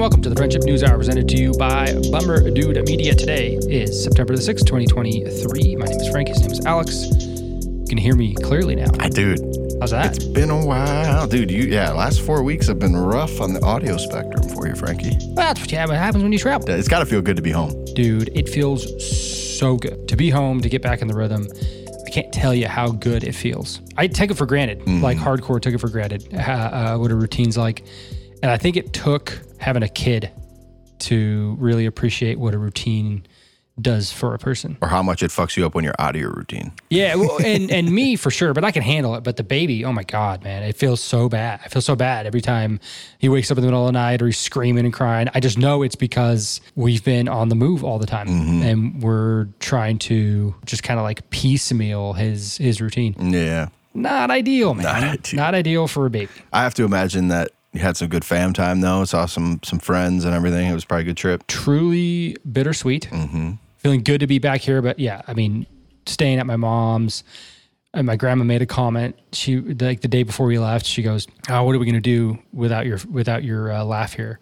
welcome to the Friendship News Hour presented to you by Bummer Dude Media. Today is September the 6th, 2023. My name is Frank. His name is Alex. You can hear me clearly now. I do. How's that? it's been a while, dude. You yeah, last four weeks have been rough on the audio spectrum for you, Frankie. That's what yeah, what happens when you travel. It's got to feel good to be home. Dude, it feels so good to be home, to get back in the rhythm. I can't tell you how good it feels. I take it for granted, like hardcore took it for granted, uh, uh, what a routine's like. And I think it took having a kid to really appreciate what a routine does for a person. Or how much it fucks you up when you're out of your routine. Yeah, well, and and me for sure, but I can handle it. But the baby, oh my god, man, it feels so bad. I feel so bad every time he wakes up in the middle of the night or he's screaming and crying. I just know it's because we've been on the move all the time, mm-hmm. and we're trying to just kind of like piecemeal his his routine. Yeah. Not ideal, man. Not Not ideal. ideal, for a baby. I have to imagine that you had some good fam time though. Saw some some friends and everything. It was probably a good trip. Truly bittersweet. Feeling good to be back here, but yeah, I mean, staying at my mom's. And my grandma made a comment. She like the day before we left. She goes, "Oh, what are we gonna do without your without your uh, laugh here?"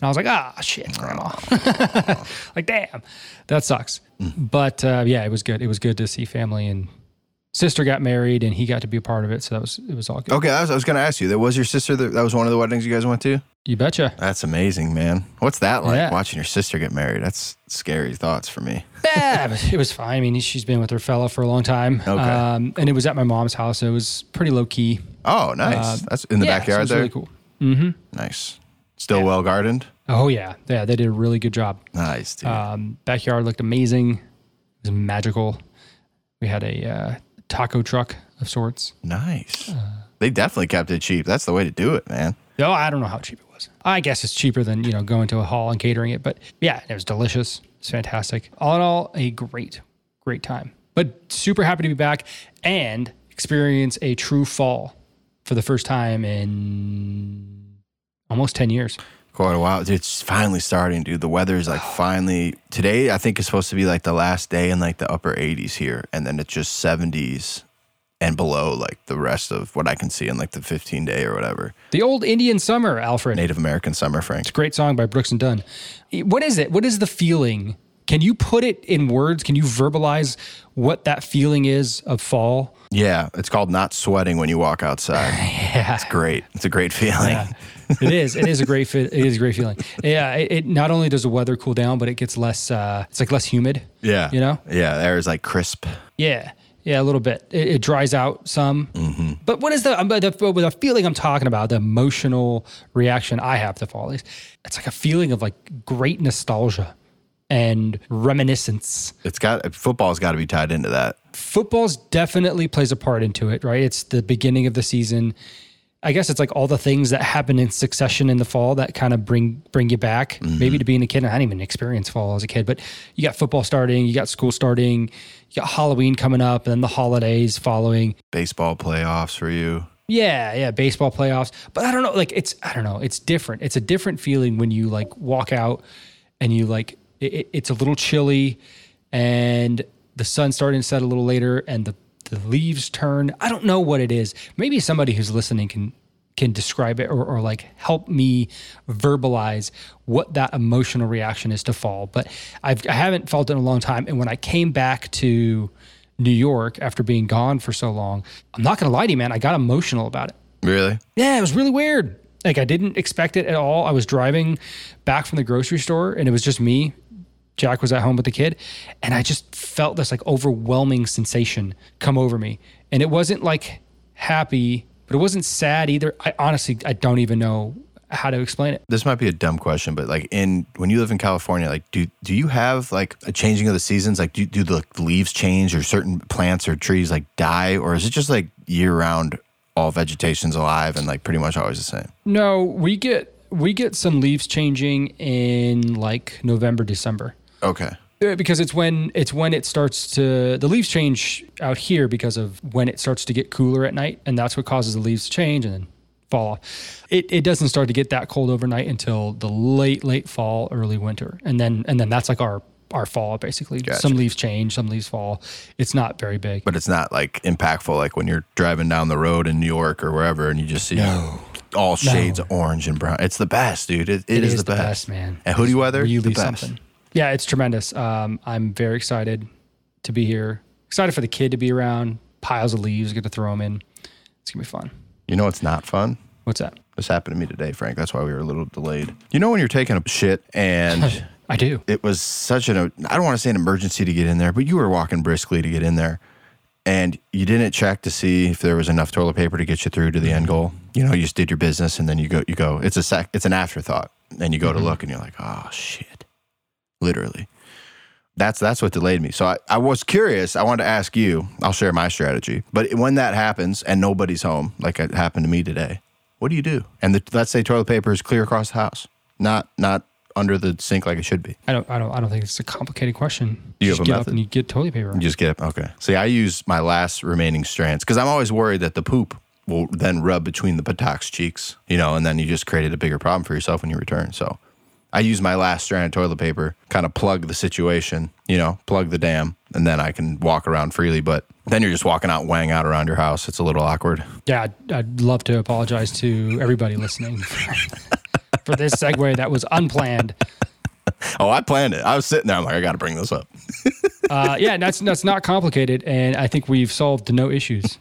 And I was like, "Ah, shit, grandma." like, damn, that sucks. But uh, yeah, it was good. It was good to see family and sister got married and he got to be a part of it. So that was it was all good. Okay, I was, I was going to ask you. That was your sister. That, that was one of the weddings you guys went to. You betcha. That's amazing, man. What's that like? Yeah. Watching your sister get married. That's scary thoughts for me. Yeah, it was fine. I mean, she's been with her fella for a long time. Okay. Um, and it was at my mom's house. So it was pretty low key. Oh, nice. That's in the Uh, Yeah, so backyard was there. really cool. Mhm. Nice. Still well gardened. Oh yeah, yeah, they did a really good job. Nice, dude. Um, backyard looked amazing. It was magical. We had a uh, taco truck of sorts. nice. uh, they definitely kept it cheap. That's the way to do it, man. Oh, I don't know how cheap it was. I guess it's cheaper than you know going to a hall and catering it, but yeah, it was delicious. It's fantastic. All in all, a great, great time. But super happy to be back and experience a true fall for the first time in almost ten years. Quite a while. Dude, It's finally starting, dude. The weather is like finally today. I think it's supposed to be like the last day in like the upper 80s here, and then it's just 70s and below, like the rest of what I can see in like the 15 day or whatever. The old Indian summer, Alfred. Native American summer, Frank. It's a great song by Brooks and Dunn. What is it? What is the feeling? Can you put it in words? Can you verbalize what that feeling is of fall? Yeah, it's called not sweating when you walk outside. Yeah. It's great. It's a great feeling. It is. It is a great. It is a great feeling. Yeah. It, it not only does the weather cool down, but it gets less. Uh, it's like less humid. Yeah. You know? Yeah, air is like crisp. Yeah. Yeah, a little bit. It, it dries out some. But what is the, um, the the feeling I'm talking about? The emotional reaction I have to fall it's like a feeling of like great nostalgia and reminiscence. It's got football's got to be tied into that. football's definitely plays a part into it, right? It's the beginning of the season. I guess it's like all the things that happen in succession in the fall that kind of bring bring you back. Mm-hmm. Maybe to being a kid. And I didn't even experience fall as a kid, but you got football starting, you got school starting, you got Halloween coming up, and then the holidays following. Baseball playoffs for you. Yeah, yeah, baseball playoffs. But I don't know, like it's I don't know, it's different. It's a different feeling when you like walk out and you like it, it- it's a little chilly and the sun's starting to set a little later and the the leaves turn. I don't know what it is. Maybe somebody who's listening can can describe it or, or like help me verbalize what that emotional reaction is to fall. But I've, I haven't felt it in a long time. And when I came back to New York after being gone for so long, I'm not going to lie to you, man, I got emotional about it. Really? Yeah, it was really weird. Like I didn't expect it at all. I was driving back from the grocery store and it was just me. Jack was at home with the kid and I just felt this like overwhelming sensation come over me. And it wasn't like happy, but it wasn't sad either. I honestly I don't even know how to explain it. This might be a dumb question, but like in when you live in California, like do do you have like a changing of the seasons? Like do do the leaves change or certain plants or trees like die, or is it just like year round all vegetation's alive and like pretty much always the same? No, we get we get some leaves changing in like November, December. Okay. Because it's when it's when it starts to the leaves change out here because of when it starts to get cooler at night and that's what causes the leaves to change and then fall off it, it doesn't start to get that cold overnight until the late late fall early winter and then and then that's like our our fall basically Gotcha. some leaves change some leaves fall it's not very big But it's not like impactful like when you're driving down the road in New York or wherever and you just see all shades of orange and brown. It's the best, dude. It, It is, is the the best. best, man. And hoodie weather, really the best. something. Yeah, it's tremendous. Um, I'm very excited to be here. Excited for the kid to be around. Piles of leaves, get to throw them in. It's gonna be fun. You know it's not fun? What's that? This happened to me today, Frank. That's why we were a little delayed. You know when you're taking a shit and I do. it was such an I don't want to say an emergency to get in there, but you were walking briskly to get in there. And you didn't check to see if there was enough toilet paper to get you through to the end goal. You know, you just did your business and then you go you go. It's a sec it's an afterthought. And you go to look and you're like, oh shit. Literally. That's that's what delayed me. So I, I was curious. I wanted to ask you. I'll share my strategy. But when that happens and nobody's home, like it happened to me today, what do you do? And the, let's say toilet paper is clear across the house, not not under the sink like it should be. I don't. I don't. I don't think it's a complicated question. You just have a get up method? and you get toilet paper. You just get up. okay. See, I use my last remaining strands because I'm always worried that the poop will then rub between the buttocks cheeks, you know, and then you just created a bigger problem for yourself when you return. So I use my last strand of toilet paper, kind of plug the situation, you know, plug the dam, and then I can walk around freely. But then you're just walking out, weighing out around your house. It's a little awkward. Yeah, I'd, I'd love to apologize to everybody listening for this segue that was unplanned. Oh, I planned it. I was sitting there. I'm like, I got to bring this up. Uh, yeah, that's that's not complicated, and I think we've solved no issues.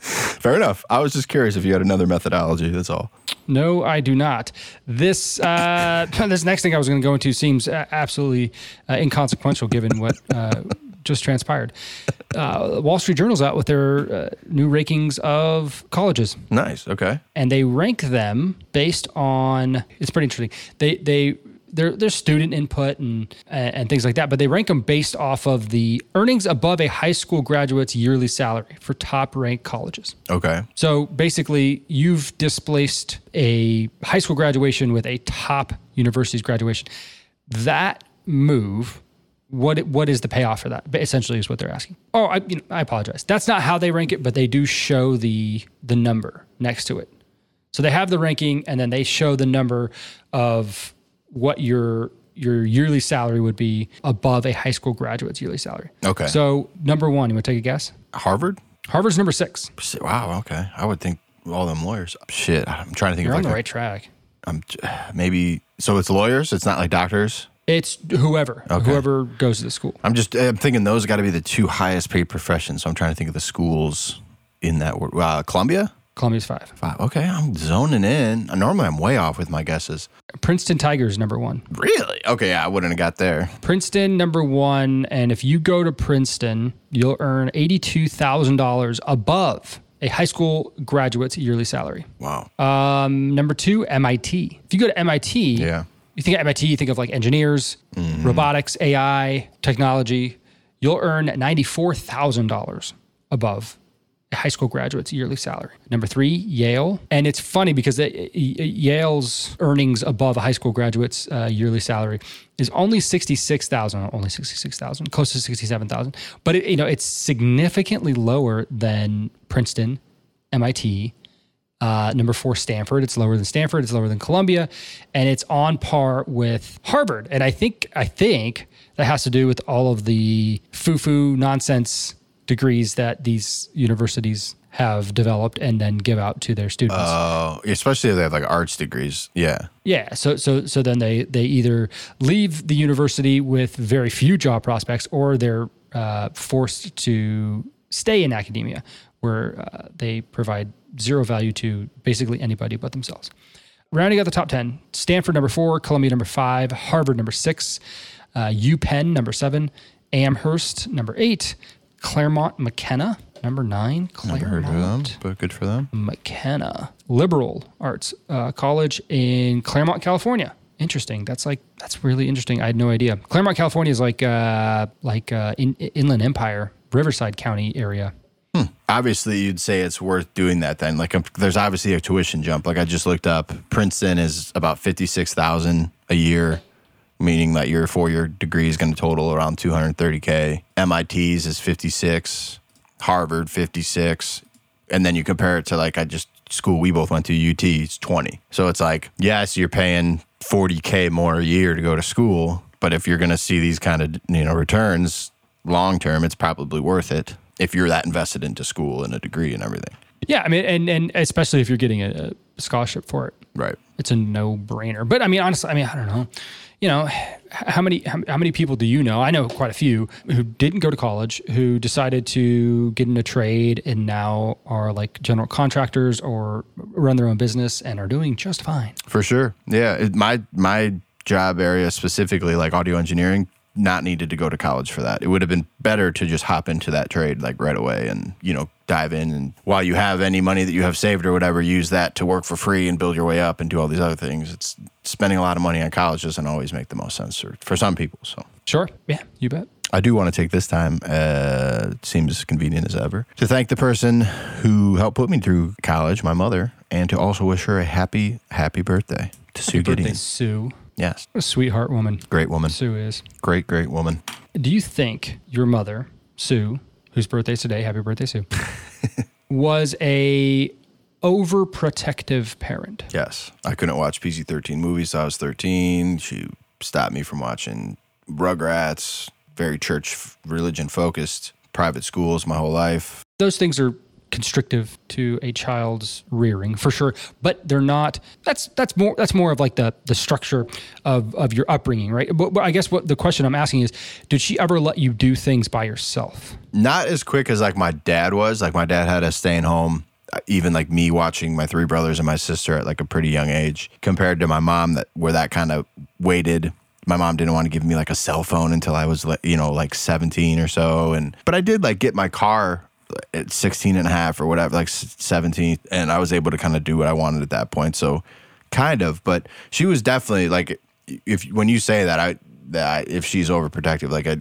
Fair enough. I was just curious if you had another methodology. That's all. No, I do not. This uh, this next thing I was going to go into seems absolutely uh, inconsequential given what uh, just transpired. Uh, Wall Street Journal's out with their uh, new rankings of colleges. Nice. Okay. and they rank them based on it's pretty interesting. They they their their student input and and things like that, but they rank them based off of the earnings above a high school graduate's yearly salary for top ranked colleges. Okay. So basically, you've displaced a high school graduation with a top university's graduation. That move, what what is the payoff for that? But Essentially, is what they're asking. Oh, I, you know, I apologize. That's not how they rank it, but they do show the the number next to it. So they have the ranking, and then they show the number of what your your yearly salary would be above a high school graduate's yearly salary. Okay. So number one, you want to take a guess? Harvard. Harvard's number six. Wow. Okay. I would think all them lawyers. Shit. I'm trying to think You're of on like the a- right track. I'm maybe so it's lawyers. It's not like doctors. It's whoever, okay. whoever goes to the school. I'm just I'm thinking those got to be the two highest paid professions. So I'm trying to think of the schools in that. Uh, Columbia. Columbia's five. Five. Okay, I'm zoning in. Normally I'm way off with my guesses. Princeton Tigers number one. Really? Okay, yeah, I wouldn't have got there. Princeton number one, and if you go to Princeton, you'll earn eighty-two thousand dollars above a high school graduate's yearly salary. Wow. Um, number two, MIT. If you go to MIT, Yeah. you think of MIT, you think of like engineers, robotics, AI, technology. You'll earn ninety-four thousand dollars above high school graduate's yearly salary. Number three, Yale, and it's funny because it, Yale's earnings above a high school graduate's uh, yearly salary is only sixty-six thousand, only sixty-six thousand, close to sixty-seven thousand. But it, you know, it's significantly lower than Princeton, MIT, uh, number four, Stanford. It's lower than Stanford. It's lower than Columbia, and it's on par with Harvard. And I think I think that has to do with all of the foo-foo nonsense degrees that these universities have developed and then give out to their students. Oh, especially if they have like arts degrees. Yeah. Yeah. So so so then they they either leave the university with very few job prospects, or they're uh, forced to stay in academia, where uh, they provide zero value to basically anybody but themselves. Rounding out the top ten: Stanford number four, Columbia number five, Harvard number six, uh, UPenn number seven, Amherst number eight, Claremont McKenna number nine. Never heard of them, but good for them. McKenna Liberal Arts uh, College in Claremont, California. Interesting. That's like that's really interesting. I had no idea. Claremont, California is like uh, like uh, in, Inland Empire, Riverside County area. Obviously, you'd say it's worth doing that then. Like, um, there's obviously a tuition jump. Like, I just looked up, Princeton is about fifty-six thousand a year, meaning that your four-year degree is going to total around two hundred thirty k. MIT's is fifty-six, Harvard fifty-six, and then you compare it to like I just school we both went to UT. It's twenty. So it's like, yes, you're paying forty k more a year to go to school, but if you're going to see these kind of you know returns long term, it's probably worth it if you're that invested into school and a degree and everything. Yeah, I mean, and and especially if you're getting a, a scholarship for it, Right. it's a no brainer. But I mean, honestly, I mean, I don't know. You know, how many how, many people do you know? I know quite a few who didn't go to college, who decided to get in a trade and now are like general contractors or run their own business and are doing just fine. For sure. Yeah. My my job area specifically, like audio engineering, not needed to go to college for that. It would have been better to just hop into that trade like right away and, you know, dive in and while you have any money that you have saved or whatever, use that to work for free and build your way up and do all these other things. It's spending a lot of money on college doesn't always make the most sense for, for some people. So Sure. Yeah, you bet. I do want to take this time, uh, seems as convenient as ever, to thank the person who helped put me through college, my mother, and to also wish her a happy, happy birthday to Sue Birthday, Gideon. Sue. Yes. What a sweetheart woman Great woman. Sue is. Great, great woman. Do you think your mother, Sue, whose birthday's today, happy birthday, Sue, was a overprotective parent? Yes. I couldn't watch PG 13 movies. I was 13. She stopped me from watching Rugrats, very church religion focused, private schools my whole life. Those things are constrictive to a child's rearing for sure but they're not that's that's more that's more of like the the structure of of your upbringing right but, but i guess what the question i'm asking is did she ever let you do things by yourself Not as quick as like my dad was. Like my dad had us staying home, even like me watching my three brothers and my sister at like a pretty young age, compared to my mom that where that kind of waited. My mom didn't want to give me like a cell phone until I was like, you know, like 17 or so. And, but I did like get my car at 16 and a half or whatever, like 17. And I was able to kind of do what I wanted at that point. So kind of, but she was definitely like, if, when you say that, I, that if she's overprotective, like I,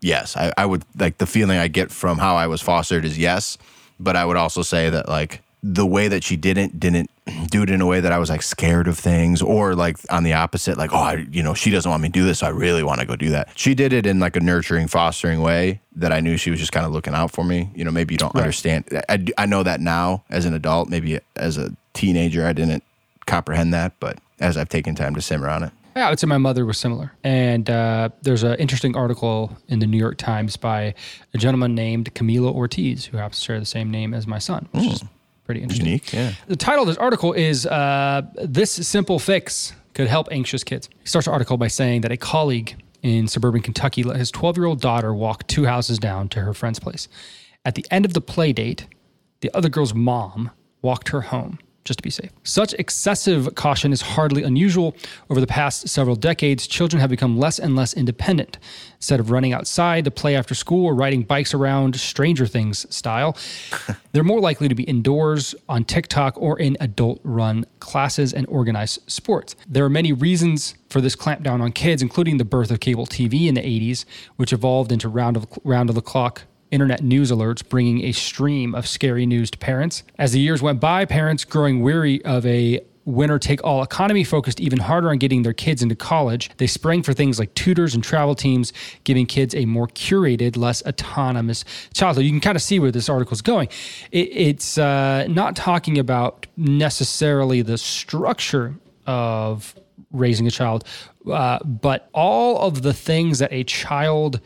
yes, I, I would like the feeling I get from how I was fostered is yes, but I would also say that like the way that she didn't didn't do it in a way that I was like scared of things or like on the opposite like oh I, you know she doesn't want me to do this so I really want to go do that. She did it in like a nurturing fostering way that I knew she was just kind of looking out for me. You know, maybe you don't understand. I, I know that now as an adult, maybe as a teenager I didn't comprehend that, but as I've taken time to simmer on it. Yeah, I would say my mother was similar. And uh, there's an interesting article in the New York Times by a gentleman named Camilo Ortiz, who happens to share the same name as my son, which is pretty interesting. Unique, yeah. The title of this article is uh, This Simple Fix Could Help Anxious Kids. He starts the article by saying that a colleague in suburban Kentucky let his 12 year old daughter walk two houses down to her friend's place. At the end of the play date, the other girl's mom walked her home just to be safe. Such excessive caution is hardly unusual. Over the past several decades, children have become less and less independent. Instead of running outside to play after school or riding bikes around Stranger Things style, they're more likely to be indoors, on TikTok, or in adult run classes and organized sports. There are many reasons for this clampdown on kids, including the birth of cable TV in the 80s, which evolved into round of, round of the clock internet news alerts bringing a stream of scary news to parents. As the years went by, parents growing weary of a winner take all economy focused even harder on getting their kids into college. They sprang for things like tutors and travel teams, giving kids a more curated, less autonomous childhood. You can kind of see where this article is going. It, it's uh, not talking about necessarily the structure of raising a child, uh, but all of the things that a child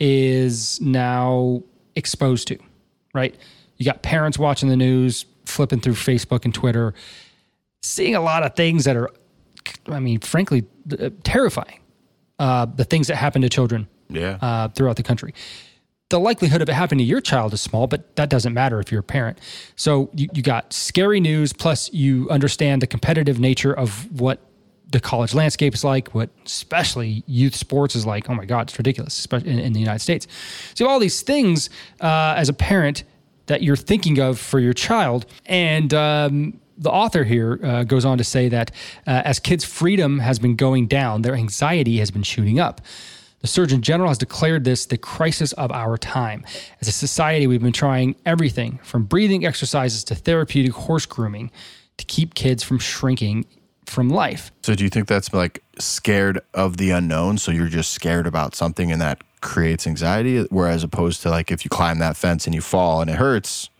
is now exposed to, right? You got parents watching the news, flipping through Facebook and Twitter, seeing a lot of things that are, I mean, frankly, uh, terrifying. Uh, the things that happen to children Yeah. uh, throughout the country. The likelihood of it happening to your child is small, but that doesn't matter if you're a parent. So you, you got scary news, plus you understand the competitive nature of what the college landscape is like, what especially youth sports is like. Oh my God, it's ridiculous, especially in, in the United States. So all these things uh, as a parent that you're thinking of for your child, and um, the author here uh, goes on to say that uh, as kids' freedom has been going down, their anxiety has been shooting up. The Surgeon General has declared this the crisis of our time. As a society, we've been trying everything from breathing exercises to therapeutic horse grooming to keep kids from shrinking from life. So do you think that's like scared of the unknown? So you're just scared about something and that creates anxiety? Whereas opposed to like if you climb that fence and you fall and it hurts,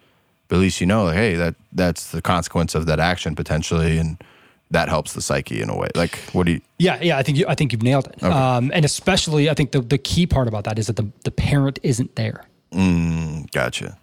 but at least you know like, hey, that that's the consequence of that action potentially and that helps the psyche in a way. Like what do you Yeah, yeah, I think you, I think you've nailed it. Um, and especially, I think the, the key part about that is that the, the parent isn't there. mm, gotcha.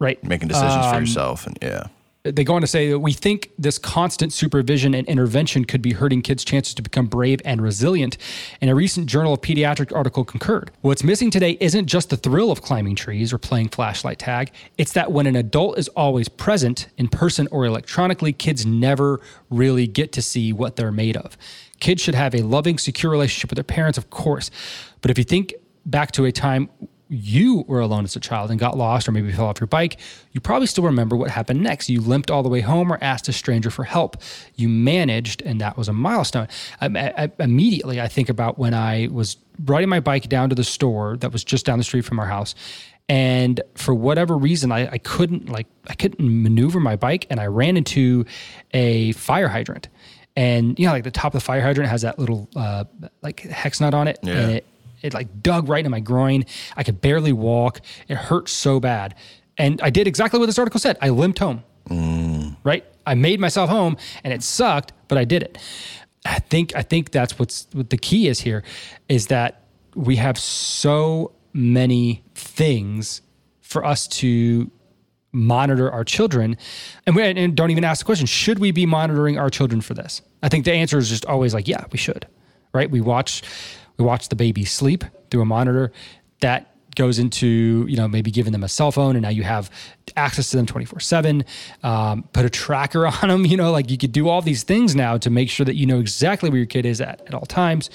right? Making decisions Um, for yourself, and yeah, they go on to say that we think this constant supervision and intervention could be hurting kids' chances to become brave and resilient. And a recent Journal of Pediatric article concurred. What's missing today isn't just the thrill of climbing trees or playing flashlight tag, it's that when an adult is always present, in person or electronically, kids never really get to see what they're made of. Kids should have a loving, secure relationship with their parents, of course. But if you think back to a time you were alone as a child and got lost or maybe fell off your bike, you probably still remember what happened next. You limped all the way home or asked a stranger for help. You managed, and that was a milestone. I, I, immediately, I think about when I was riding my bike down to the store that was just down the street from our house. And for whatever reason, I, I couldn't like I couldn't maneuver my bike, and I ran into a fire hydrant. And you know, like the top of the fire hydrant has that little uh, like hex nut on it, Yeah. and it it like dug right into my groin. I could barely walk. It hurt so bad. And I did exactly what this article said. I limped home. Mm. Right? I made myself home and it sucked, but I did it. I think I think that's what's what the key is here is that we have so many things for us to monitor our children and we and don't even ask the question should we be monitoring our children for this i think the answer is just always like yeah we should right we watch we watch the baby sleep through a monitor that goes into you know maybe giving them a cell phone and now you have access to them 24 7 um, put a tracker on them you know like you could do all these things now to make sure that you know exactly where your kid is at at all times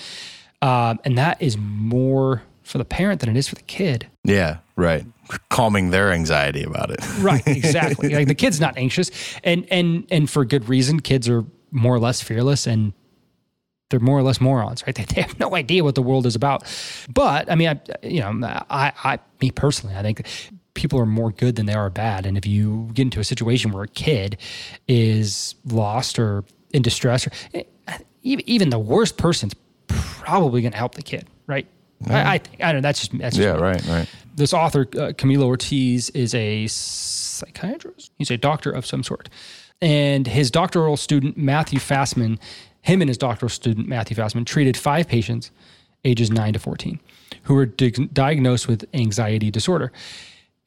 um, and that is more for the parent than it is for the kid yeah, right. Calming their anxiety about it. Right, exactly. like the kid's not anxious, and and and for good reason. Kids are more or less fearless, and they're more or less morons, right? They, they have no idea what the world is about. But I mean, I, you know, I, I, me personally, I think people are more good than they are bad. And if you get into a situation where a kid is lost or in distress, or eh, even the worst person's probably going to help the kid, right? I, I think I don't know. That's just that's just Yeah, me right, right. this author uh, Camilo Ortiz is a psychiatrist. He's a doctor of some sort, and his doctoral student Matthew Fassman, him and his doctoral student Matthew Fassman treated five patients, ages nine to fourteen, who were di- diagnosed with anxiety disorder.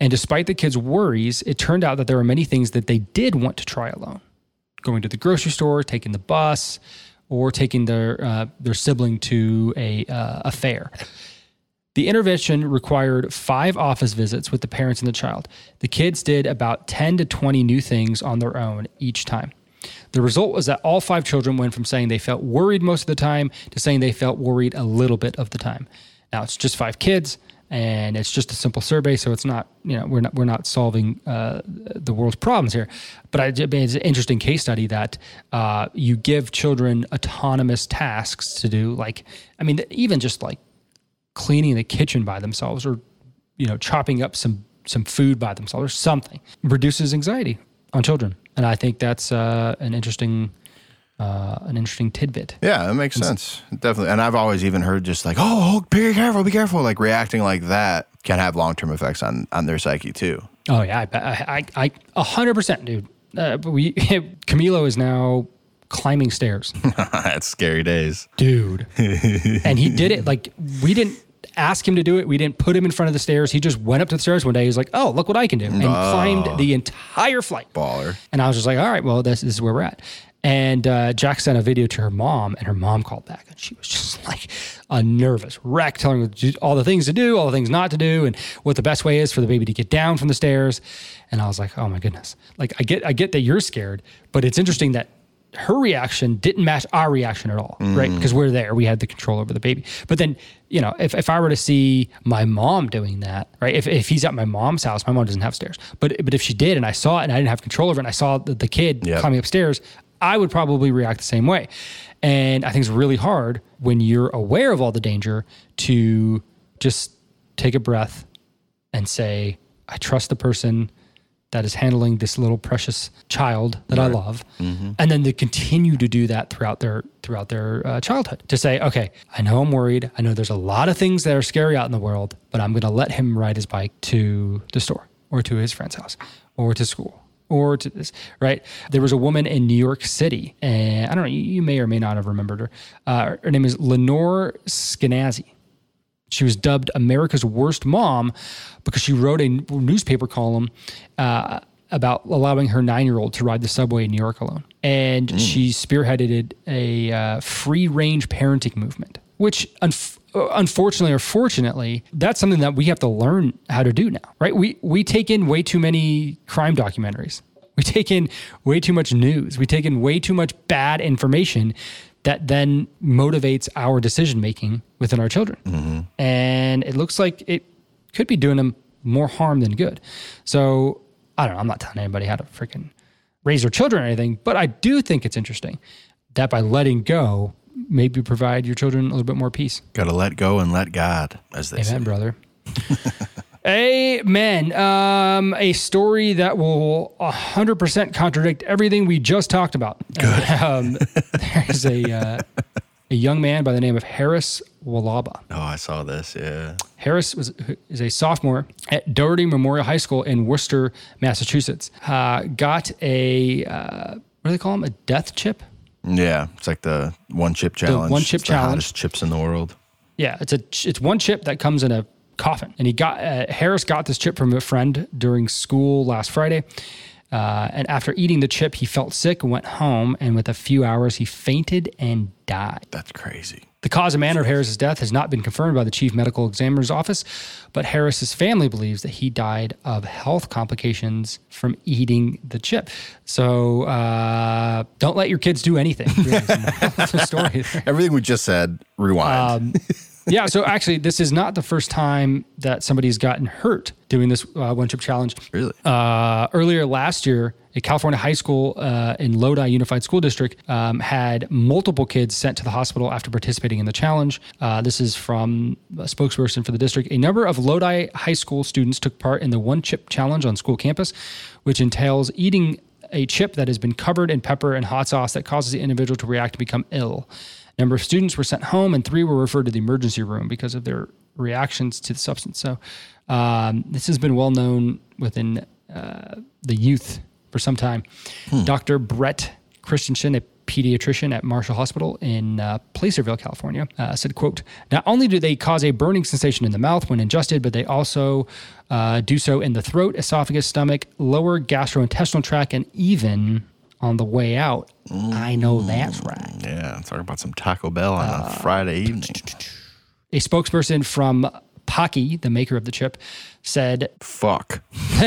And despite the kids' worries, it turned out that there were many things that they did want to try alone going to the grocery store, taking the bus, or taking their uh, their sibling to a uh, a fair. The intervention required five office visits with the parents and the child. The kids did about 10 to 20 new things on their own each time. The result was that all five children went from saying they felt worried most of the time to saying they felt worried a little bit of the time. Now it's just five kids, and it's just a simple survey, so it's not you know we're not we're not solving uh, the world's problems here. But I, it's an interesting case study that uh, you give children autonomous tasks to do, like I mean even just like cleaning the kitchen by themselves or you know chopping up some some food by themselves or something reduces anxiety on children and i think that's uh, an interesting uh, an interesting tidbit Yeah, that makes sense. Definitely. And I've always even heard just like, oh, be careful, be careful. Like reacting like that can have long term effects on on their psyche too. oh yeah i bet- i i a hundred percent dude uh, we camilo is now climbing stairs That's scary days. dude and he did it like we didn't ask him to do it we didn't put him in front of the stairs he just went up to the stairs one day he's like oh look what i can do and climbed the entire flight Baller. And I was just like, all right, well, this, this is where we're at. And uh, Jack sent a video to her mom, and her mom called back, and she was just like a nervous wreck, telling her all the things to do, all the things not to do, and what the best way is for the baby to get down from the stairs. And I was like, oh my goodness! Like I get, I get that you're scared, but it's interesting that her reaction didn't match our reaction at all, right? Mm. Because we're there, we had the control over the baby. But then, you know, if, if I were to see my mom doing that, right? If, if he's at my mom's house, my mom doesn't have stairs, but but if she did, and I saw it, and I didn't have control over it, and I saw the, the kid Yep. climbing upstairs, I would probably react the same way. And I think it's really hard when you're aware of all the danger to just take a breath and say, I trust the person that is handling this little precious child that I love, and then to continue to do that throughout their throughout their uh, childhood. To say, okay, I know I'm worried. I know there's a lot of things that are scary out in the world, but I'm going to let him ride his bike to the store or to his friend's house or to school or to this, right? There was a woman in New York City, and I don't know, you, you may or may not have remembered her. Uh, her name is Lenore Skenazy. She was dubbed America's worst mom because she wrote a newspaper column uh, about allowing her nine year old to ride the subway in New York alone. And mm. she spearheaded a uh, free range parenting movement, which unf- unfortunately or fortunately, that's something that we have to learn how to do now, right? We, we take in way too many crime documentaries. We take in way too much news. We take in way too much bad information that then motivates our decision making within our children. Mm-hmm. And it looks like it could be doing them more harm than good. So I don't know. I'm not telling anybody how to freaking raise their children or anything, but I do think it's interesting that by letting go, maybe provide your children a little bit more peace. Got to let go and let God, as they Amen, say. brother. Amen. Um, a story that will 100% contradict everything we just talked about. Good. Um, there's a, uh, a young man by the name of Harris Wolobah. Oh, I saw this. Yeah. Harris was is a sophomore at Doherty Memorial High School in Worcester, Massachusetts. Uh, got a uh, what do they call them? A death chip. Yeah, it's like the one chip challenge. The one chip it's challenge. The hottest chips in the world. Yeah, it's a it's one chip that comes in a coffin, and he got uh, Harris got this chip from a friend during school last Friday. Uh, and after eating the chip, he felt sick and went home. And with a few hours, he fainted and died. That's crazy. The cause and manner of Harris's death has not been confirmed by the chief medical examiner's office, but Harris's family believes that he died of health complications from eating the chip. So uh, don't let your kids do anything. story. Everything we just said, rewind. Um, yeah. So actually, this is not the first time that somebody's gotten hurt doing this uh, one chip challenge. Really? Uh, earlier last year, a California high school uh, in Lodi Unified School District um, had multiple kids sent to the hospital after participating in the challenge. Uh, this is from a spokesperson for the district. A number of Lodi high school students took part in the one chip challenge on school campus, which entails eating a chip that has been covered in pepper and hot sauce that causes the individual to react and become ill number of students were sent home, and three were referred to the emergency room because of their reactions to the substance. So, um, this has been well known within uh, the youth for some time. Hmm. Dr. Brett Christensen, a pediatrician at Marshall Hospital in uh, Placerville, California, uh, said, quote, not only do they cause a burning sensation in the mouth when ingested, but they also uh, do so in the throat, esophagus, stomach, lower gastrointestinal tract, and even on the way out. Mm. I know that's right. Yeah, talk about some Taco Bell on uh, a Friday evening. A spokesperson from Paqui, the maker of the chip, said, "Fuck."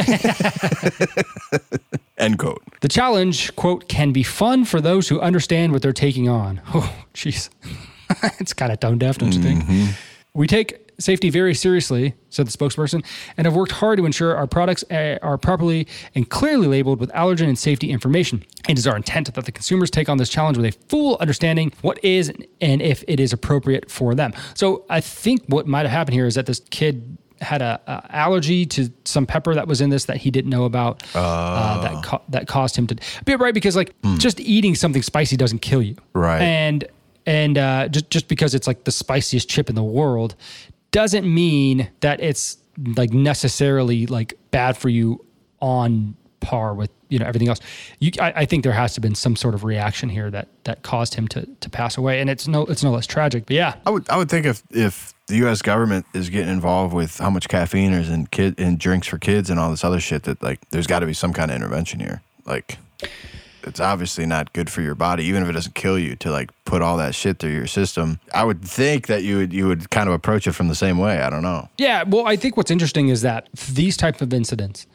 End quote. The challenge, quote, can be fun for those who understand what they're taking on. Oh, jeez. it's kind of tone deaf, don't you think? Mm-hmm. We take safety very seriously, said the spokesperson, and have worked hard to ensure our products uh, are properly and clearly labeled with allergen and safety information. It is our intent that the consumers take on this challenge with a full understanding what is and if it is appropriate for them. So I think what might have happened here is that this kid had a, a, allergy to some pepper that was in this that he didn't know about uh, uh, that co- that caused him to be right because like mm. just eating something spicy doesn't kill you right and and uh, just just because it's like the spiciest chip in the world doesn't mean that it's like necessarily like bad for you on par with you know everything else. You, I, I, think there has to have been some sort of reaction here that that caused him to to pass away, and it's no it's no less tragic. But yeah, I would I would think if if the U.S. government is getting involved with how much caffeine is in kid in drinks for kids and all this other shit, that like there's got to be some kind of intervention here. Like it's obviously not good for your body, even if it doesn't kill you, to like put all that shit through your system. I would think that you would you would kind of approach it from the same way. I don't know. Yeah, well, I think what's interesting is that these type of incidents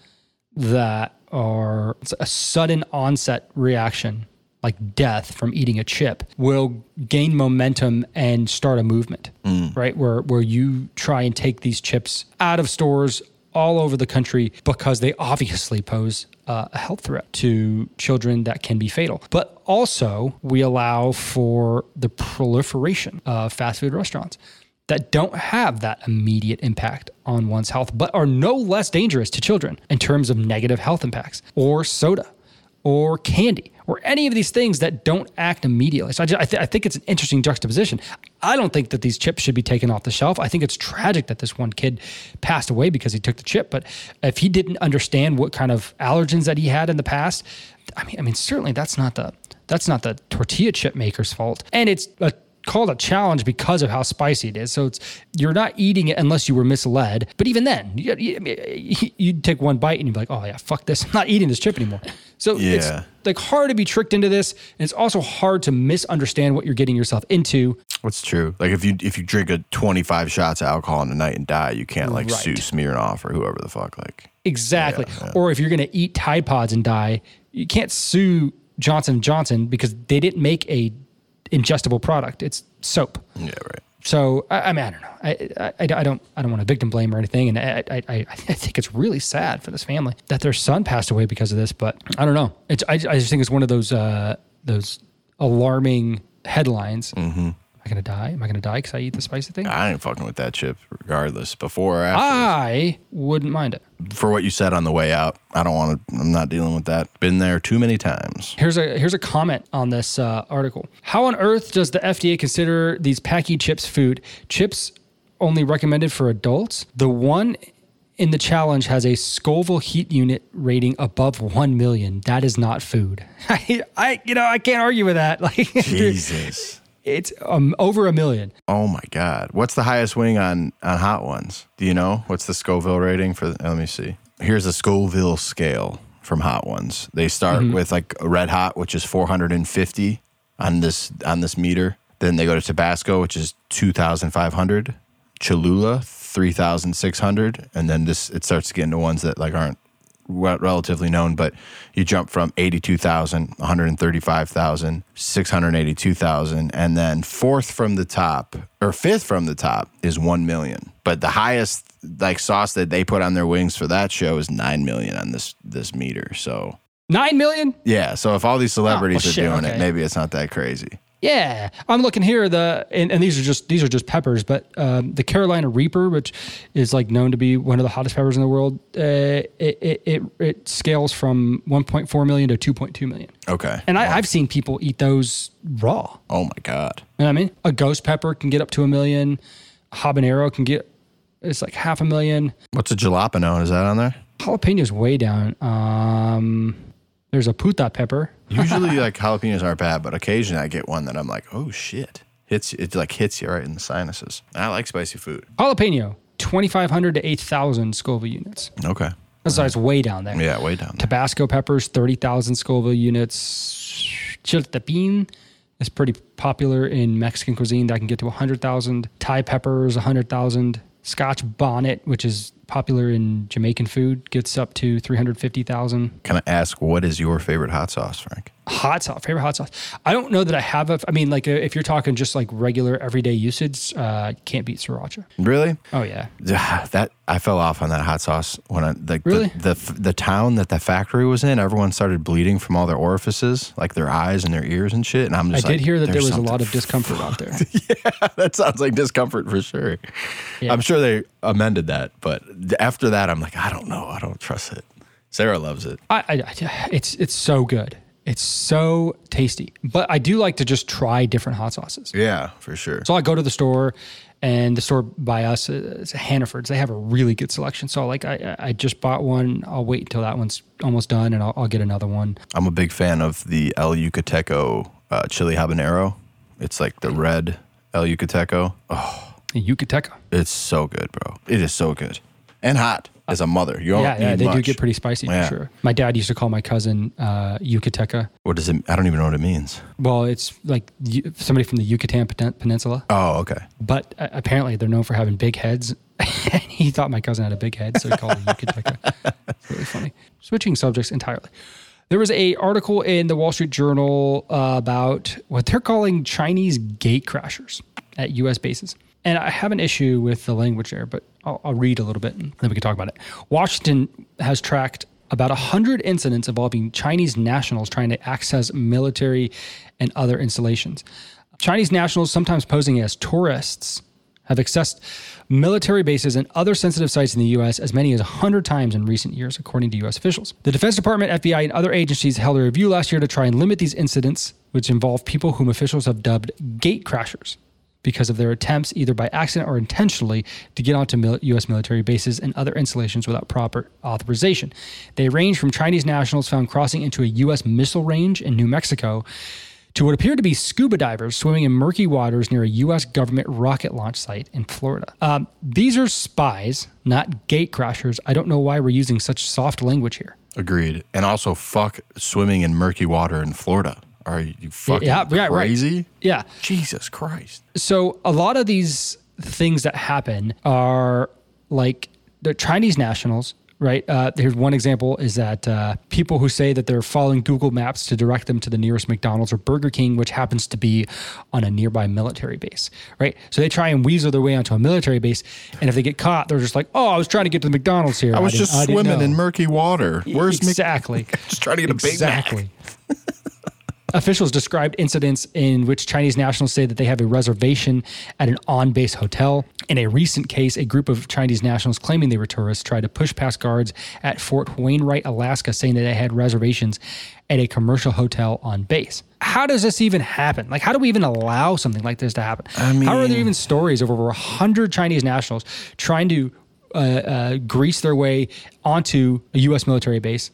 that are a sudden onset reaction like death from eating a chip will gain momentum and start a movement mm. right where where you try and take these chips out of stores all over the country because they obviously pose uh, a health threat to children that can be fatal. But also, we allow for the proliferation of fast food restaurants that don't have that immediate impact on one's health, but are no less dangerous to children in terms of negative health impacts, or soda, or candy, or any of these things that don't act immediately. So I, just, I, th- I, think it's an interesting juxtaposition. I don't think that these chips should be taken off the shelf. I think it's tragic that this one kid passed away because he took the chip. But if he didn't understand what kind of allergens that he had in the past, I mean, I mean, certainly that's not the that's not the tortilla chip maker's fault, and it's a called a challenge because of how spicy it is. So it's you're not eating it unless you were misled. But even then, you, you, you'd take one bite and you'd be like, oh yeah, fuck this. I'm not eating this chip anymore. So Yeah. it's like hard to be tricked into this. And it's also hard to misunderstand what you're getting yourself into. What's true? Like if you if you drink a 25 shots of alcohol in a night and die, you can't like Right. sue Smirnoff or whoever the fuck. Like Exactly. Or if you're going to eat Tide Pods and die, you can't sue Johnson Johnson because they didn't make a ingestible product. It's soap. yeah, right. So I, I mean, I don't know. I, I, I don't I don't want to victim blame or anything, and I, I I I think it's really sad for this family that their son passed away because of this. But I don't know. It's I, I just think it's one of those uh, those alarming headlines. Mm-hmm. I gonna die? Am I gonna die because I eat the spicy thing? I ain't fucking with that chip regardless. Before or after. I wouldn't mind it. For what you said on the way out, I don't want to. I'm not dealing with that. Been there too many times. Here's a here's a comment on this uh, article. How on earth does the FDA consider these Paqui chips food? Chips only recommended for adults. The one in the challenge has a Scoville heat unit rating above one million. That is not food. I, I you know I can't argue with that. Like Jesus. It's um, over a million. Oh my God. What's the highest wing on on hot ones? Do you know? What's the Scoville rating for? Let me see. Here's a Scoville scale from hot ones. They start with like a red hot, which is 450 on this on this meter. Then they go to Tabasco, which is 2,500. Cholula, 3,600, and then this it starts to get into ones that like aren't re- relatively known, but you jump from 82,000, 135,000, 682,000, and then fourth from the top or fifth from the top is 1 million. But the highest like sauce that they put on their wings for that show is 9 million on this this meter. So, Nine million? yeah, so if all these celebrities Oh, shit, are doing okay. it, maybe it's not that crazy. Yeah, I'm looking here. The and, and these are just these are just peppers, but um, the Carolina Reaper, which is like known to be one of the hottest peppers in the world, uh, it, it it it scales from 1.4 million to 2.2 million. Okay. And I, I've seen people eat those raw. oh my god. You know what I mean? A ghost pepper can get up to a million. A habanero can get it's like half a million. What's a jalapeno? Is that on there? Jalapeno's way down. Um, there's a puta pepper. Usually, like jalapenos aren't bad, but occasionally I get one that I'm like, oh shit, hits it like hits you right in the sinuses. I like spicy food. Jalapeno, 2,500 to 8,000 Scoville units. Okay, That's why it's way down there. yeah, way down. There. Tabasco peppers, 30,000 Scoville units. Chiltepin is pretty popular in Mexican cuisine. That can get to 100,000. Thai peppers, 100,000. Scotch bonnet, which is popular in Jamaican food, gets up to 350,000. Can I ask what is your favorite hot sauce, Frank? Hot sauce, favorite hot sauce. I don't know that I have a, I mean, like uh, if you're talking just like regular everyday usage, uh, can't beat sriracha. Really? Oh, yeah. That I fell off on that hot sauce when I like Really? the, the the town that the factory was in. Everyone started bleeding from all their orifices, like their eyes and their ears and shit. And I'm just I just did hear that there was a lot of discomfort out there. Yeah, that sounds like discomfort for sure. Yeah. I'm sure they amended that, but after that, I'm like, I don't know. I don't trust it. Sarah loves it. I, I, it's it's so good. It's so tasty. But I do like to just try different hot sauces. Yeah, for sure. So I go to the store, and the store by us uh, is Hannaford's. They have a really good selection. So like I I just bought one. I'll wait until that one's almost done, and I'll, I'll get another one. I'm a big fan of the El Yucateco uh, chili habanero. It's like the red El Yucateco. Oh, Yucateca. it's so good, bro. It is so good and hot as a mother. You don't Yeah, yeah, they do get pretty spicy Yeah. for sure. My dad used to call my cousin uh, Yucateca. What does it? I don't even know what it means. Well, it's like somebody from the Yucatan Peninsula. Oh, okay. but uh, apparently they're known for having big heads. he thought my cousin had a big head, so he called it Yucateca. It's really funny. Switching subjects entirely. There was a article in the Wall Street Journal uh, about what they're calling Chinese gate crashers at U.S. bases. And I have an issue with the language there, but I'll, I'll read a little bit and then we can talk about it. Washington has tracked about 100 incidents involving Chinese nationals trying to access military and other installations. Chinese nationals, sometimes posing as tourists, have accessed military bases and other sensitive sites in the U.S. as many as 100 times in recent years, according to U.S. officials. The Defense Department, FBI, and other agencies held a review last year to try and limit these incidents, which involve people whom officials have dubbed gate crashers because of their attempts, either by accident or intentionally, to get onto mil- U.S. military bases and other installations without proper authorization. They range from Chinese nationals found crossing into a U.S. missile range in New Mexico to what appeared to be scuba divers swimming in murky waters near a U.S. government rocket launch site in Florida. Um, these are spies, not gate crashers. I don't know why we're using such soft language here. Agreed. And also, fuck swimming in murky water in Florida. Are you fucking yeah, yeah, right. crazy? Yeah. Jesus Christ. So a lot of these things that happen are like the Chinese nationals, right? Uh, here's one example is that uh, people who say that they're following Google Maps to direct them to the nearest McDonald's or Burger King, which happens to be on a nearby military base, right? So they try and weasel their way onto a military base, and if they get caught, they're just like, "Oh, I was trying to get to the McDonald's here. I was didn't- just I swimming know." in murky water. Where's Mc- exactly? just trying to get a. Exactly. Officials described incidents in which Chinese nationals say that they have a reservation at an on base hotel. In a recent case, a group of Chinese nationals claiming they were tourists tried to push past guards at Fort Wainwright, Alaska, saying that they had reservations at a commercial hotel on base. How does this even happen? Like, how do we even allow something like this to happen? how are there even stories of over 100 Chinese nationals trying to uh, uh, grease their way onto a U.S. military base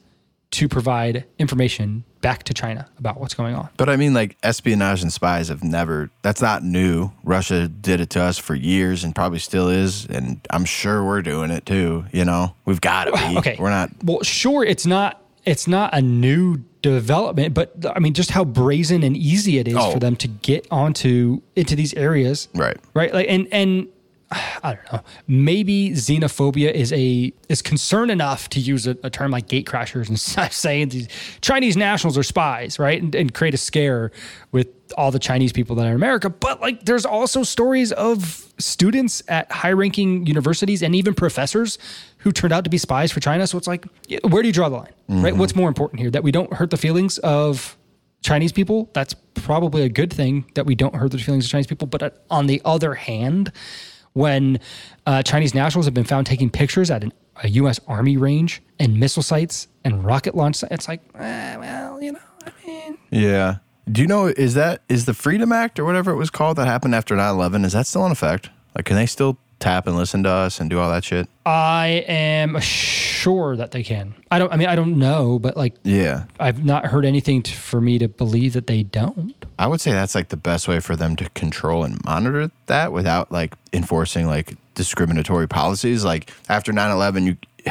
to provide information back to China about what's going on. But I mean, like espionage and spies have never. That's not new. Russia did it to us for years, and probably still is. And I'm sure we're doing it too. You know, we've got to be. Okay, we're not. Well, sure, it's not. It's not a new development, but I mean, just how brazen and easy it is Oh. for them to get onto into these areas, Right. Right, like and and. I don't know. Maybe xenophobia is a is concern enough to use a, a term like gate crashers and say these Chinese nationals are spies, right? And, and create a scare with all the Chinese people that are in America. But like, there's also stories of students at high-ranking universities and even professors who turned out to be spies for China. So it's like, where do you draw the line, right? What's more important here? That we don't hurt the feelings of Chinese people. That's probably a good thing that we don't hurt the feelings of Chinese people. But uh, on the other hand, when uh, Chinese nationals have been found taking pictures at an, a U.S. Army range and missile sites and rocket launch sites, it's like, eh, well, you know, I mean, Yeah. Do you know is that is the Freedom Act or whatever it was called that happened after 9/11? Is that still in effect? Like, can they still tap and listen to us and do all that shit? I am sure that they can. I don't. I mean, I don't know, but like, Yeah. I've not heard anything t- for me to believe that they don't. I would say that's like the best way for them to control and monitor that without like enforcing like discriminatory policies. Like after 9 11, you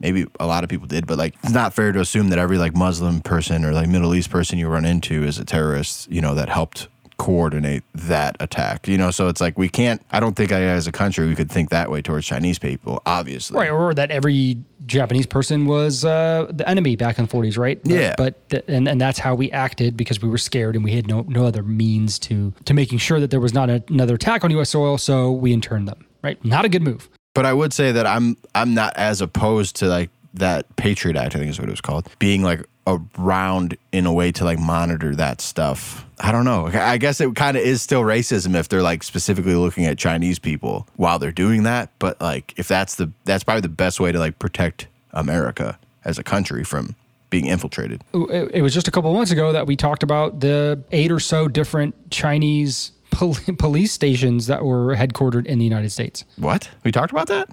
maybe a lot of people did, but like it's not fair to assume that every like Muslim person or like Middle East person you run into is a terrorist, you know, that helped coordinate that attack. You know, so it's like we can't, I don't think as a country we could think that way towards Chinese people, obviously. Right, or that every Japanese person was uh, the enemy back in the 40s, right? But- Yeah. But th- and and that's how we acted because we were scared and we had no no other means to to making sure that there was not a, another attack on U.S. soil, so we interned them. Right, not a good move. But I would say that I'm I'm not as opposed to like that Patriot Act, I think is what it was called, being like around in a way to like monitor that stuff. I don't know. I guess it kind of is still racism if they're like specifically looking at Chinese people while they're doing that. But like if that's the that's probably the best way to like protect America as a country from being infiltrated. It, it was just a couple of months ago that we talked about the eight or so different Chinese pol- police stations that were headquartered in the United States. What? We talked about that?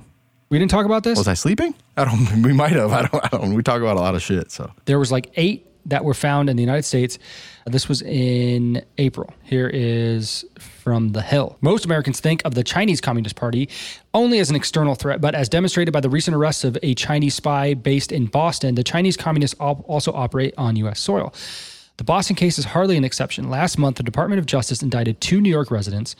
We didn't talk about this. Was I sleeping? I don't. We might have. I don't. I don't. We talk about a lot of shit. So There was like eight that were found in the United States. This was in April. Here is from The Hill. Most Americans think of the Chinese Communist Party only as an external threat, but as demonstrated by the recent arrests of a Chinese spy based in Boston, the Chinese communists al- also operate on U.S. soil. The Boston case is hardly an exception. Last month, the Department of Justice indicted two New York residents,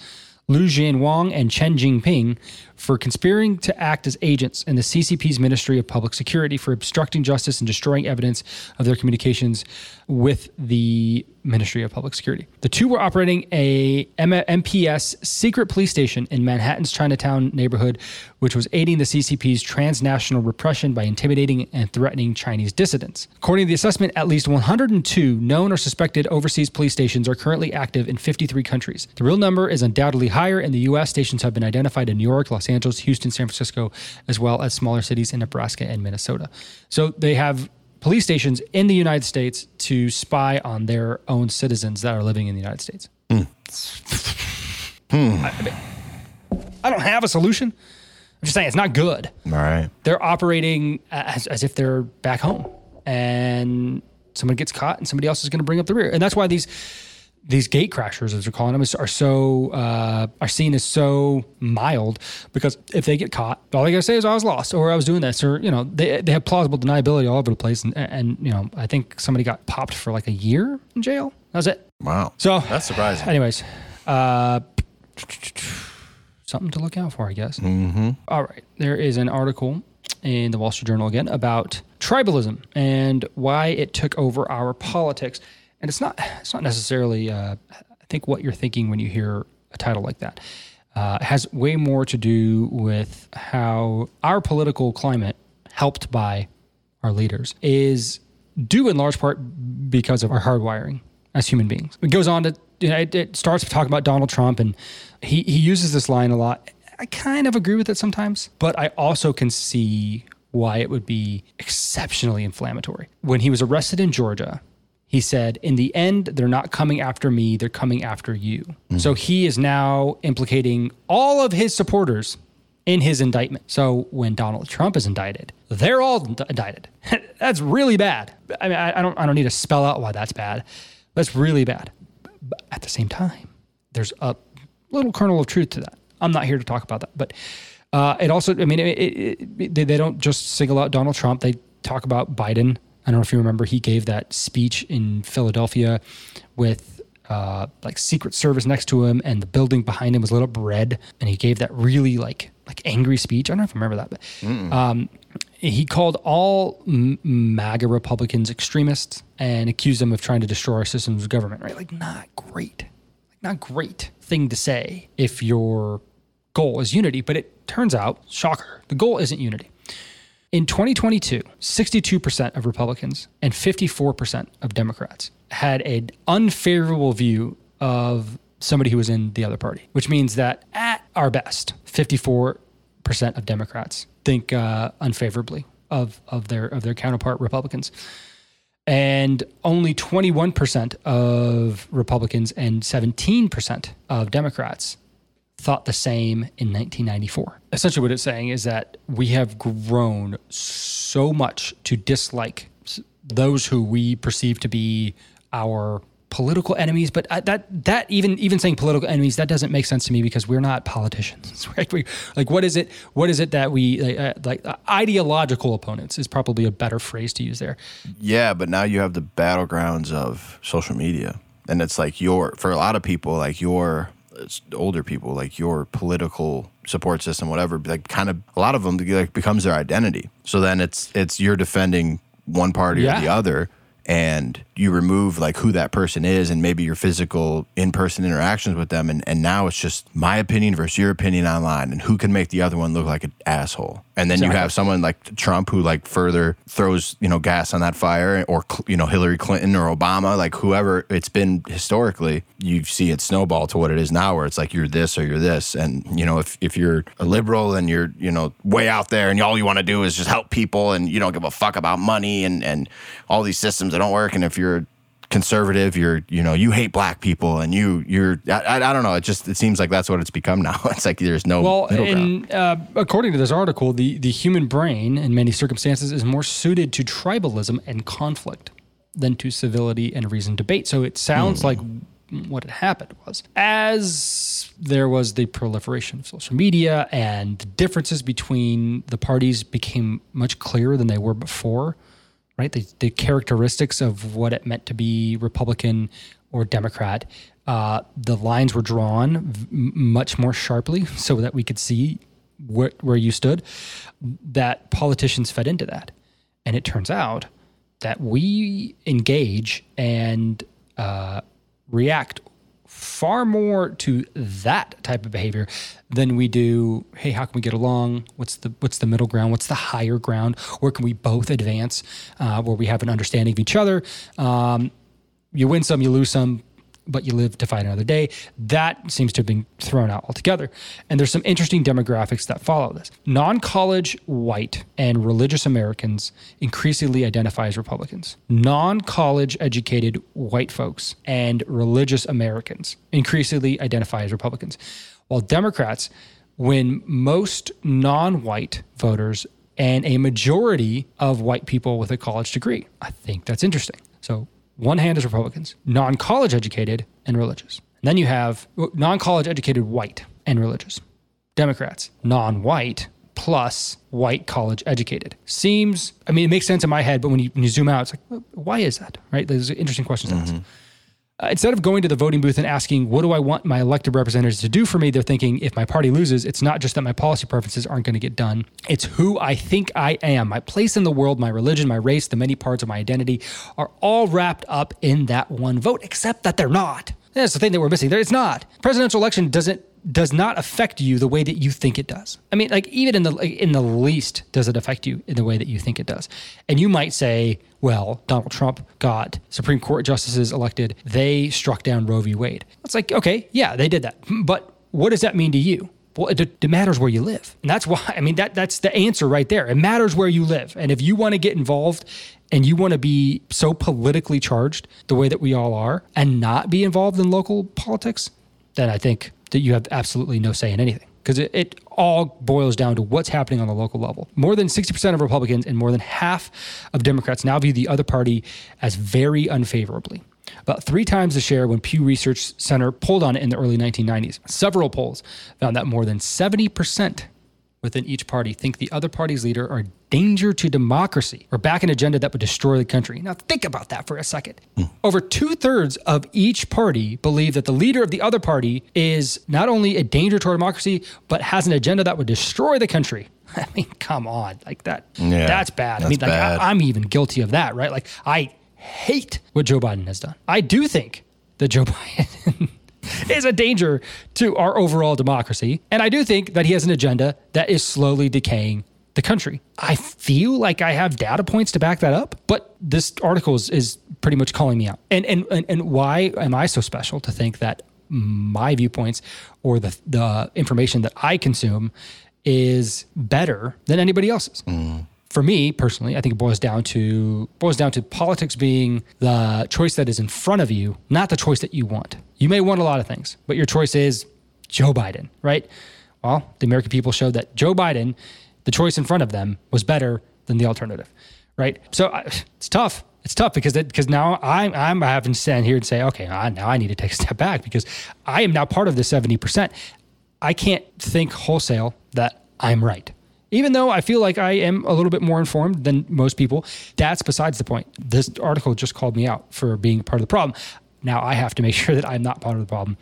Lu Jianwang and Chen Jinping, for conspiring to act as agents in the CCP's Ministry of Public Security for obstructing justice and destroying evidence of their communications with the Ministry of Public Security. The two were operating a MPS secret police station in Manhattan's Chinatown neighborhood, which was aiding the CCP's transnational repression by intimidating and threatening Chinese dissidents. According to the assessment, at least 102 known or suspected overseas police stations are currently active in 53 countries. The real number is undoubtedly higher. In the U.S., stations have been identified in New York, Los Angeles, Houston, San Francisco, as well as smaller cities in Nebraska and Minnesota. So they have police stations in the United States to spy on their own citizens that are living in the United States. Hmm. I, I mean, I don't have a solution. I'm just saying it's not good. all right. They're operating as, as if they're back home and someone gets caught and somebody else is going to bring up the rear. And that's why these these gate crashers, as they're calling them, are so uh, are seen as so mild because if they get caught, all they gotta say is I was lost or I was doing this or you know they they have plausible deniability all over the place and and you know I think somebody got popped for like a year in jail. That was it. Wow. So That's surprising. Anyways, uh, something to look out for, I guess. Mm-hmm. right. There is an article in the Wall Street Journal again about tribalism and why it took over our politics. And it's not it's not necessarily uh, I think what you're thinking when you hear a title like that. Uh, has way more to do with how our political climate, helped by our leaders, is due in large part because of our hardwiring as human beings. It goes on to, you know, it, it starts talking about Donald Trump, and he, he uses this line a lot. I kind of agree with it sometimes, but I also can see why it would be exceptionally inflammatory. When he was arrested in Georgia, he said, In the end, they're not coming after me, they're coming after you. So he is now implicating all of his supporters in his indictment. So when Donald Trump is indicted, they're all ind- indicted. that's really bad. I mean, I, I don't, I don't need to spell out why that's bad. That's really bad. But at the same time, there's a little kernel of truth to that. I'm not here to talk about that, but uh, it also, I mean, it, it, it, they, they don't just single out Donald Trump. They talk about Biden. I don't know if you remember, he gave that speech in Philadelphia with uh, like Secret Service next to him, and the building behind him was lit up red, and he gave that really like like angry speech. I don't know if you remember that, but um, he called all MAGA Republicans extremists and accused them of trying to destroy our systems of government. Right? Like, not great, like not great thing to say if your goal is unity. But it turns out, shocker, the goal isn't unity. In 2022, 62% of Republicans and 54% of Democrats had an unfavorable view of somebody who was in the other party, which means that at our best, 54% of Democrats think uh, unfavorably of, of their of their counterpart Republicans. And only 21% of Republicans and 17% of Democrats thought the same in 1994. Essentially, what it's saying is that we have grown so much to dislike those who we perceive to be our political enemies. But that that even even saying political enemies that doesn't make sense to me because we're not politicians. Right? We, like, what is it? What is it that we like? Uh, like uh, ideological opponents is probably a better phrase to use there. Yeah, but now you have the battlegrounds of social media, and it's like your for a lot of people, like your it's older people, like your political support system, whatever, like kind of a lot of them like becomes their identity. So then it's it's you're defending one party Yeah. or the other. And you remove like who that person is and maybe your physical in person interactions with them. And, and now it's just my opinion versus your opinion online and who can make the other one look like an asshole. And then you have someone like Trump who like further throws you know gas on that fire, or you know Hillary Clinton or Obama, like whoever it's been historically. You see it snowball to what it is now, where it's like you're this or you're this, and you know if if you're a liberal and you're you know way out there and all you want to do is just help people and you don't give a fuck about money and and all these systems that don't work, and if you're conservative you're you know you hate black people and you you're I, I, I don't know it just it seems like that's what it's become now it's like there's no Well, middle ground. in, uh, according to this article, the, the human brain, in many circumstances, is more suited to tribalism and conflict than to civility and reasoned debate. So it sounds like what had happened was as there was the proliferation of social media and the differences between the parties became much clearer than they were before right? The, the characteristics of what it meant to be Republican or Democrat. Uh, the lines were drawn v- much more sharply so that we could see where, where you stood. That politicians fed into that. And it turns out that we engage and uh, react far more to that type of behavior than we do hey how can we get along? What's the what's the middle ground? What's the higher ground? Where can we both advance uh, where we have an understanding of each other? Um, you win some you lose some but you live to fight another day. That seems to have been thrown out altogether. And there's some interesting demographics that follow this. Non-college white and religious americans increasingly identify as republicans. Non-college educated white folks and religious americans increasingly identify as republicans. While democrats when most non-white voters and a majority of white people with a college degree i think that's interesting. So one hand is Republicans, non college educated and religious. And then you have non college educated white and religious. Democrats, non white plus white college educated. Seems, I mean, it makes sense in my head, but when you, when you zoom out, it's like, why is that? Right? There's interesting questions ask. Mm-hmm. Uh, instead of going to the voting booth and asking, what do I want my elected representatives to do for me? They're thinking, if my party loses, it's not just that my policy preferences aren't going to get done. It's who I think I am. My place in the world, my religion, my race, the many parts of my identity are all wrapped up in that one vote, except that they're not. That's the thing that we're missing. It's not. Presidential election doesn't does not affect you the way that you think it does. I mean, like even in the in the least does it affect you in the way that you think it does. And you might say, well, Donald Trump got Supreme Court justices elected. They struck down Roe v. Wade. It's like, okay, yeah, they did that. But what does that mean to you? Well, it, it, matters where you live, and that's why. I mean, that that's the answer right there. It matters where you live, and if you want to get involved and you want to be so politically charged the way that we all are, and not be involved in local politics, then I think that you have absolutely no say in anything because it, it, all boils down to what's happening on the local level. More than 60% of Republicans and more than half of Democrats now view the other party as very unfavorably. About three times the share when Pew Research Center polled on it in the early 1990s. Several polls found that more than 70% within each party think the other party's leader are a danger to democracy or back an agenda that would destroy the country. Now, think about that for a second. Mm. Over two thirds of each party believe that the leader of the other party is not only a danger to our democracy, but has an agenda that would destroy the country. I mean, come on, like that. Yeah, that's bad. That's I mean, like bad. I, I'm even guilty of that, right? Like, I hate what Joe Biden has done. I do think that Joe Biden is a danger to our overall democracy. And I do think that he has an agenda that is slowly decaying the country. I feel like I have data points to back that up, but this article is, is pretty much calling me out. And, and and and why am I so special to think that my viewpoints or the the information that I consume is better than anybody else's? Mm for me personally, I think it boils down to boils down to politics being the choice that is in front of you, not the choice that you want. You may want a lot of things, but your choice is Joe Biden, right? Well, the American people showed that Joe Biden, the choice in front of them, was better than the alternative, right? So it's tough. It's tough because because now I'm I'm having to stand here and say, okay, I, now I need to take a step back because I am now part of the seventy percent. I can't think wholesale that I'm right even though I feel like I am a little bit more informed than most people, that's besides the point. This article just called me out for being part of the problem. Now I have to make sure that I'm not part of the problem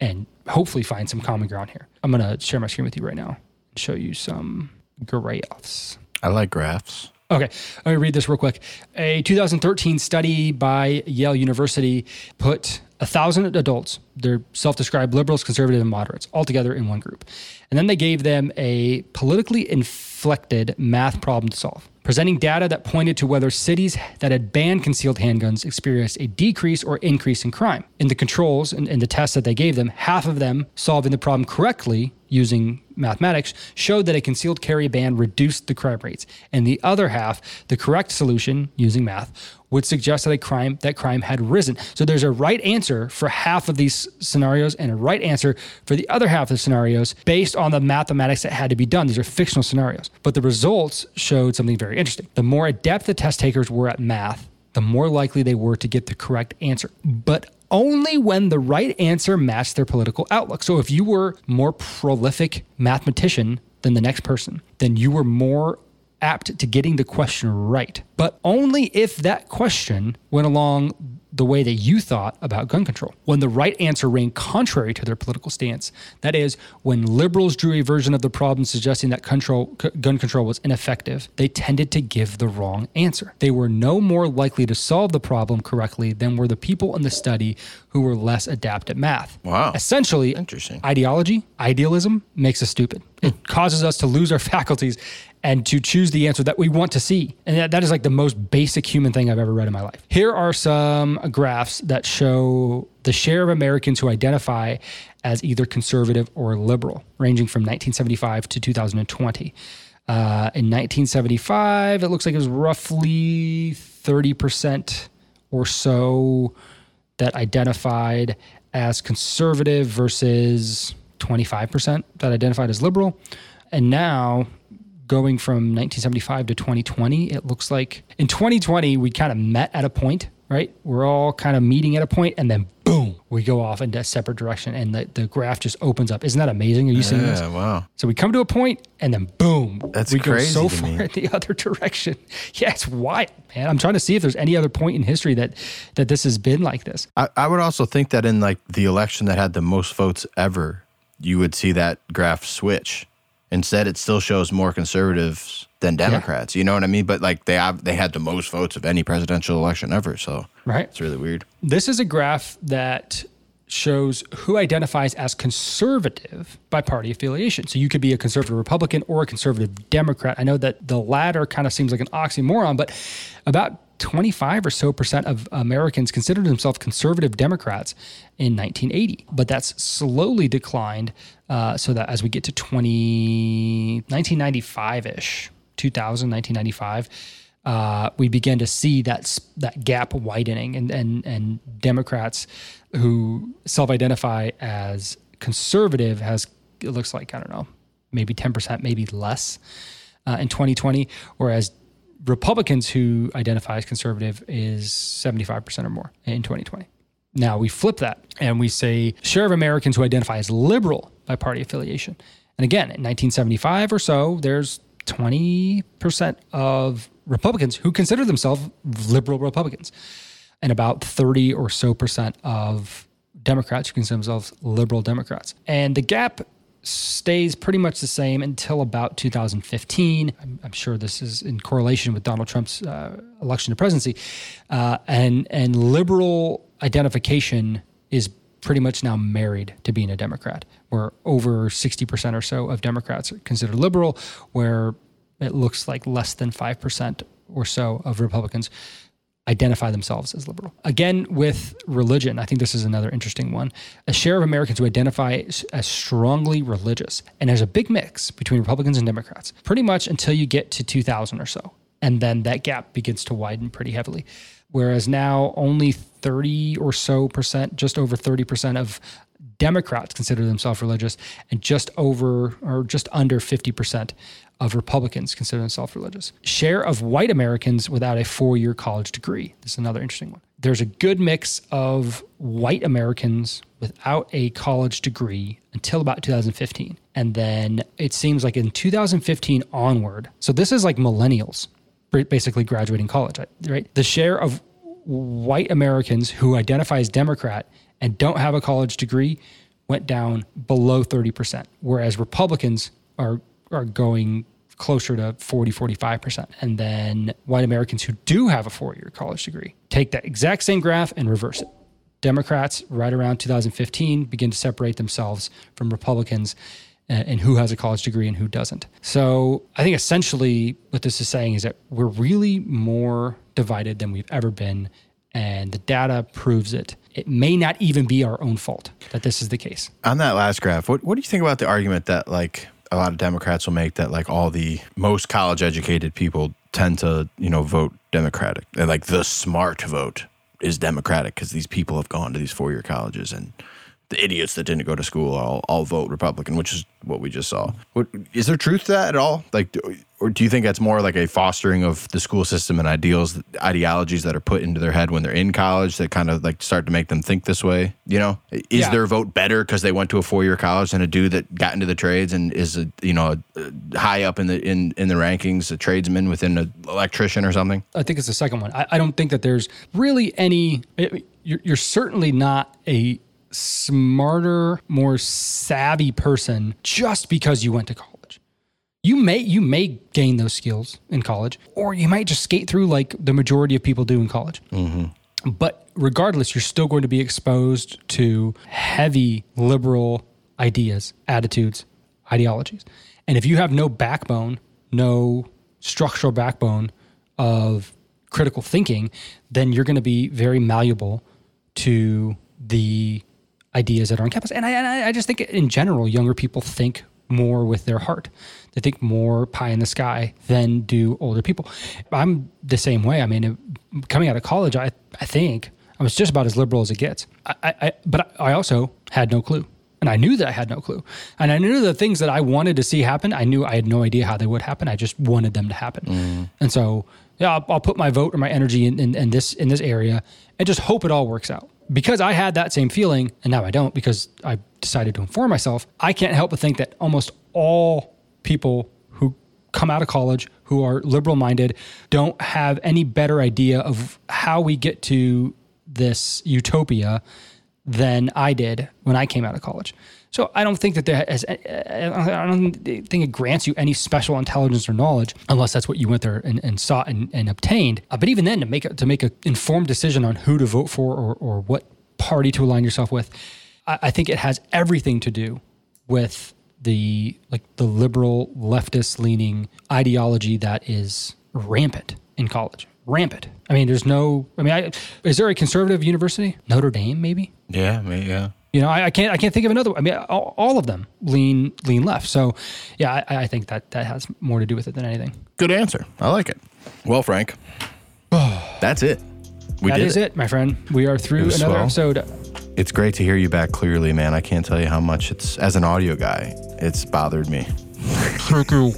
and hopefully find some common ground here. I'm going to share my screen with you right now and show you some graphs. I like graphs. Okay, let me read this real quick. A 2013 study by Yale University put a thousand adults, they're self described liberals, conservatives, and moderates, all together in one group. And then they gave them a politically inflected math problem to solve, presenting data that pointed to whether cities that had banned concealed handguns experienced a decrease or increase in crime. In the controls and in, in the tests that they gave them, half of them solving the problem correctly using mathematics showed that a concealed carry ban reduced the crime rates. And the other half, the correct solution using math, would suggest that a crime that crime had risen. So there's a right answer for half of these scenarios and a right answer for the other half of the scenarios based on the mathematics that had to be done. These are fictional scenarios. But the results showed something very interesting. The more adept the test takers were at math, the more likely they were to get the correct answer. But only when the right answer matched their political outlook. So if you were more prolific mathematician than the next person, then you were more apt to getting the question right. But only if that question went along the way that you thought about gun control. When the right answer ran contrary to their political stance, that is, when liberals drew a version of the problem suggesting that control, c- gun control was ineffective, they tended to give the wrong answer. They were no more likely to solve the problem correctly than were the people in the study who were less adept at math. Wow. Essentially, interesting. Ideology, idealism makes us stupid. It causes us to lose our faculties and to choose the answer that we want to see. And that, that is like the most basic human thing I've ever read in my life. Here are some graphs that show the share of Americans who identify as either conservative or liberal, ranging from 1975 to 2020. Uh, in 1975, it looks like it was roughly 30% or so that identified as conservative versus 25% that identified as liberal. And now going from 1975 to 2020, it looks like in 2020 we kind of met at a point, right? We're all kind of meeting at a point, and then boom, we go off into a separate direction, and the, the graph just opens up. Isn't that amazing? Are you seeing this? Yeah, wow. So we come to a point, and then boom, That's we go so far me. in the other direction. Yeah, it's wild, man. I'm trying to see if there's any other point in history that that this has been like this. I, I would also think that in like the election that had the most votes ever, you would see that graph switch. Instead, it still shows more conservatives than Democrats. You know what I mean? But like they have, they had the most votes of any presidential election ever. So Right. it's really weird. This is a graph that shows who identifies as conservative by party affiliation. So you could be a conservative Republican or a conservative Democrat. I know that the latter kind of seems like an oxymoron, but about 25 or so percent of Americans considered themselves conservative Democrats in 1980. But that's slowly declined uh, so that as we get to 20, 1995 ish, 2000, 1995, uh, we begin to see that that gap widening, and and and Democrats who self-identify as conservative has it looks like I don't know maybe ten percent, maybe less uh, in 2020, whereas Republicans who identify as conservative is 75 percent or more in 2020. Now we flip that and we say share of Americans who identify as liberal by party affiliation. And again, in 1975 or so, there's 20% of Republicans who consider themselves liberal Republicans, and about 30 or so percent of Democrats who consider themselves liberal Democrats. And the gap stays pretty much the same until about 2015. I'm, I'm sure this is in correlation with Donald Trump's uh, election to presidency, uh, and and liberal identification is pretty much now married to being a Democrat, where over 60% or so of Democrats are considered liberal, where it looks like less than 5% or so of Republicans identify themselves as liberal. Again, with religion, I think this is another interesting one. A share of Americans who identify as- strongly religious, and there's a big mix between Republicans and Democrats, pretty much until you get to 2000 or so. And then that gap begins to widen pretty heavily. Whereas now only 30 or so percent, just over 30% of Democrats consider themselves religious, and just over or just under 50% of Republicans consider themselves religious. Share of white Americans without a four year college degree. This is another interesting one. There's a good mix of white Americans without a college degree until about 2015. And then it seems like in 2015 onward, so this is like millennials basically graduating college, right? The share of white Americans who identify as Democrat and don't have a college degree went down below 30%, whereas Republicans are are going closer to 40, 45%. And then white Americans who do have a four-year college degree take that exact same graph and reverse it. Democrats, right around 2015, begin to separate themselves from Republicans and, and who has a college degree and who doesn't. So I think essentially what this is saying is that we're really more divided than we've ever been. And the data proves it. It may not even be our own fault that this is the case. On that last graph, what what do you think about the argument that like a lot of Democrats will make that like all the most college educated people tend to you know vote Democratic and like the smart vote is Democratic because these people have gone to these four year colleges and the idiots that didn't go to school all, all vote Republican, which is what we just saw. What, is there truth to that at all? Like, do- or do you think that's more like a fostering of the school system and ideals, ideologies that are put into their head when they're in college that kind of like start to make them think this way? You know, is Yeah. their vote better because they went to a four year college than a dude that got into the trades and is a you know a, high up in the in in the rankings, a tradesman within an electrician or something? I think it's the second one. I, I don't think that there's really any. You're, you're certainly not a smarter, more savvy person just because you went to college. You may you may gain those skills in college, or you might just skate through like the majority of people do in college. Mm-hmm. But regardless, you're still going to be exposed to heavy liberal ideas, attitudes, ideologies. And if you have no backbone, no structural backbone of critical thinking, then you're going to be very malleable to the ideas that are on campus. And I, and I- I just think in general, younger people think more with their heart. They think more pie in the sky than do older people. I'm the same way. I mean, coming out of college, I, I think I was just about as liberal as it gets. I, I, I- but I also had no clue. And I knew that I had no clue. And I knew the things that I wanted to see happen, I knew I had no idea how they would happen. I just wanted them to happen. Mm. And so Yeah, I'll, I'll put my vote or my energy in, in, in this in this area and just hope it all works out. Because I had that same feeling, and now I don't because I decided to inform myself. I can't help but think that almost all people who come out of college who are liberal minded don't have any better idea of how we get to this utopia than I did when I came out of college. So I don't think that there has, I don't think it grants you any special intelligence or knowledge unless that's what you went there and, and sought and, and obtained. Uh, but even then, to make a, to make an informed decision on who to vote for or, or what party to align yourself with, I, I think it has everything to do with the like the liberal leftist leaning ideology that is rampant in college rampant i mean there's no i mean I, is there a conservative university notre dame maybe Yeah, me- yeah. you know I, I can't i can't think of another i mean all, all of them lean lean left so yeah I, I think that that has more to do with it than anything Good answer. I like it. Well, Frank, that's it. We That is it. my friend we are through another swell. episode It's great to hear you back clearly, man. I can't tell you how much it's as an audio guy, it's bothered me. Thank you.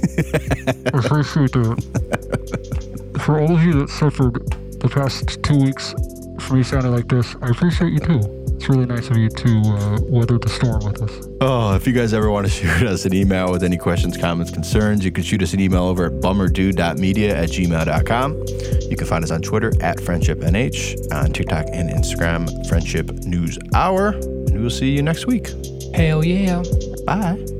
I appreciate that. For all of you that suffered the past two weeks for me sounding like this, I appreciate you too. It's really nice of you to uh, weather the storm with us. Oh, if you guys ever want to shoot us an email with any questions, comments, concerns, you can shoot us an email over at bummerdude.media at gmail.com. You can find us on Twitter at FriendshipNH, on TikTok and Instagram, Friendship News Hour. And we will see you next week. hell yeah Bye.